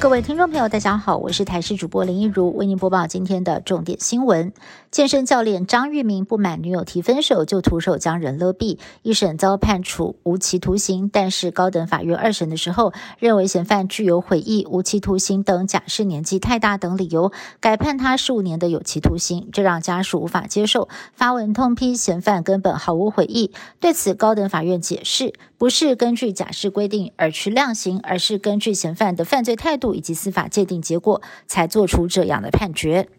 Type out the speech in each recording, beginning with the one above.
各位听众朋友，大家好，我是台视主播林一如，为您播报今天的重点新闻。健身教练张玉明不满女友提分手，就徒手将人勒毙，一审遭判处无期徒刑。但是高等法院二审的时候，认为嫌犯具有悔意、无期徒刑等假释年纪太大等理由，改判他十五年的有期徒刑，这让家属无法接受，发文痛批嫌犯根本毫无悔意。对此，高等法院解释，不是根据假释规定而去量刑，而是根据嫌犯的犯罪态度。以及司法鉴定结果，才做出这样的判决。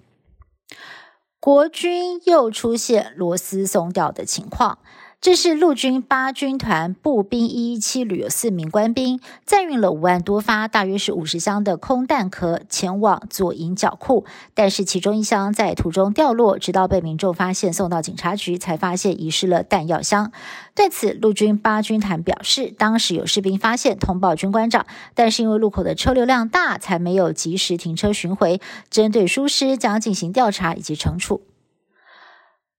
国军又出现螺丝松掉的情况。这是陆军八军团步兵一一七旅有四名官兵载运了五万多发，大约是五十箱的空弹壳前往左营角库，但是其中一箱在途中掉落，直到被民众发现送到警察局，才发现遗失了弹药箱。对此，陆军八军团表示，当时有士兵发现，通报军官长，但是因为路口的车流量大，才没有及时停车巡回。针对疏失，将进行调查以及惩处。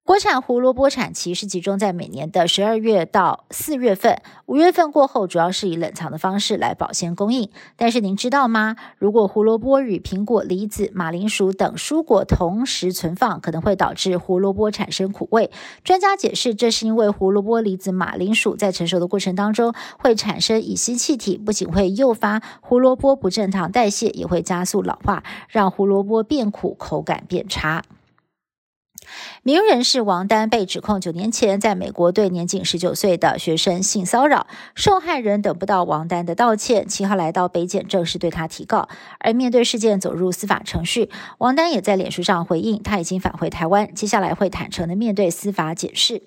国产胡萝卜产期是集中在每年的十二月到四月份，五月份过后主要是以冷藏的方式来保鲜供应。但是您知道吗？如果胡萝卜与苹果、梨子、马铃薯等蔬果同时存放，可能会导致胡萝卜产生苦味。专家解释，这是因为胡萝卜、梨子、马铃薯在成熟的过程当中会产生乙烯气体，不仅会诱发胡萝卜不正常代谢，也会加速老化，让胡萝卜变苦，口感变差。名人士王丹被指控九年前在美国对年仅十九岁的学生性骚扰，受害人等不到王丹的道歉，七号来到北检正式对他提告。而面对事件走入司法程序，王丹也在脸书上回应，他已经返回台湾，接下来会坦诚的面对司法解释。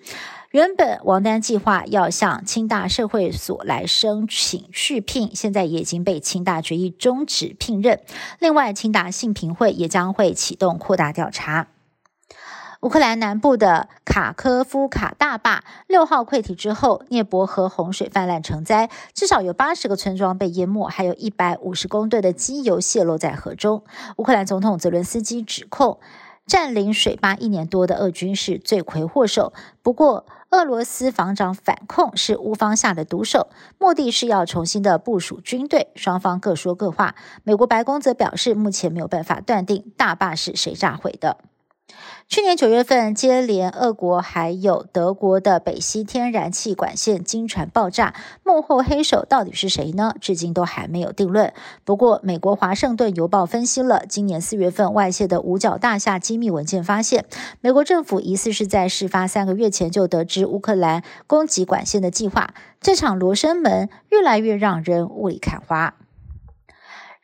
原本王丹计划要向清大社会所来申请续聘，现在也已经被清大决议终止聘任。另外，清大性评会也将会启动扩大调查。乌克兰南部的卡科夫卡大坝六号溃堤之后，涅伯河洪水泛滥成灾，至少有八十个村庄被淹没，还有一百五十公吨的机油泄漏在河中。乌克兰总统泽伦斯基指控占领水坝一年多的俄军是罪魁祸首。不过，俄罗斯防长反控是乌方下的毒手，目的是要重新的部署军队。双方各说各话。美国白宫则表示，目前没有办法断定大坝是谁炸毁的。去年九月份，接连俄国还有德国的北溪天然气管线经传爆炸，幕后黑手到底是谁呢？至今都还没有定论。不过，美国华盛顿邮报分析了今年四月份外泄的五角大厦机密文件，发现美国政府疑似是在事发三个月前就得知乌克兰攻击管线的计划。这场罗生门越来越让人雾里看花。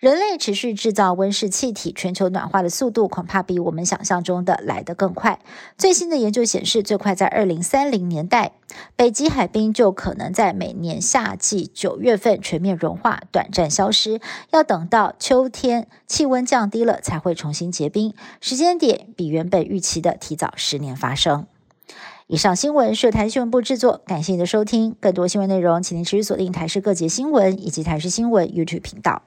人类持续制造温室气体，全球暖化的速度恐怕比我们想象中的来得更快。最新的研究显示，最快在二零三零年代，北极海冰就可能在每年夏季九月份全面融化、短暂消失。要等到秋天气温降低了，才会重新结冰。时间点比原本预期的提早十年发生。以上新闻是台新闻部制作，感谢您的收听。更多新闻内容，请您持续锁定台视各节新闻以及台视新闻 YouTube 频道。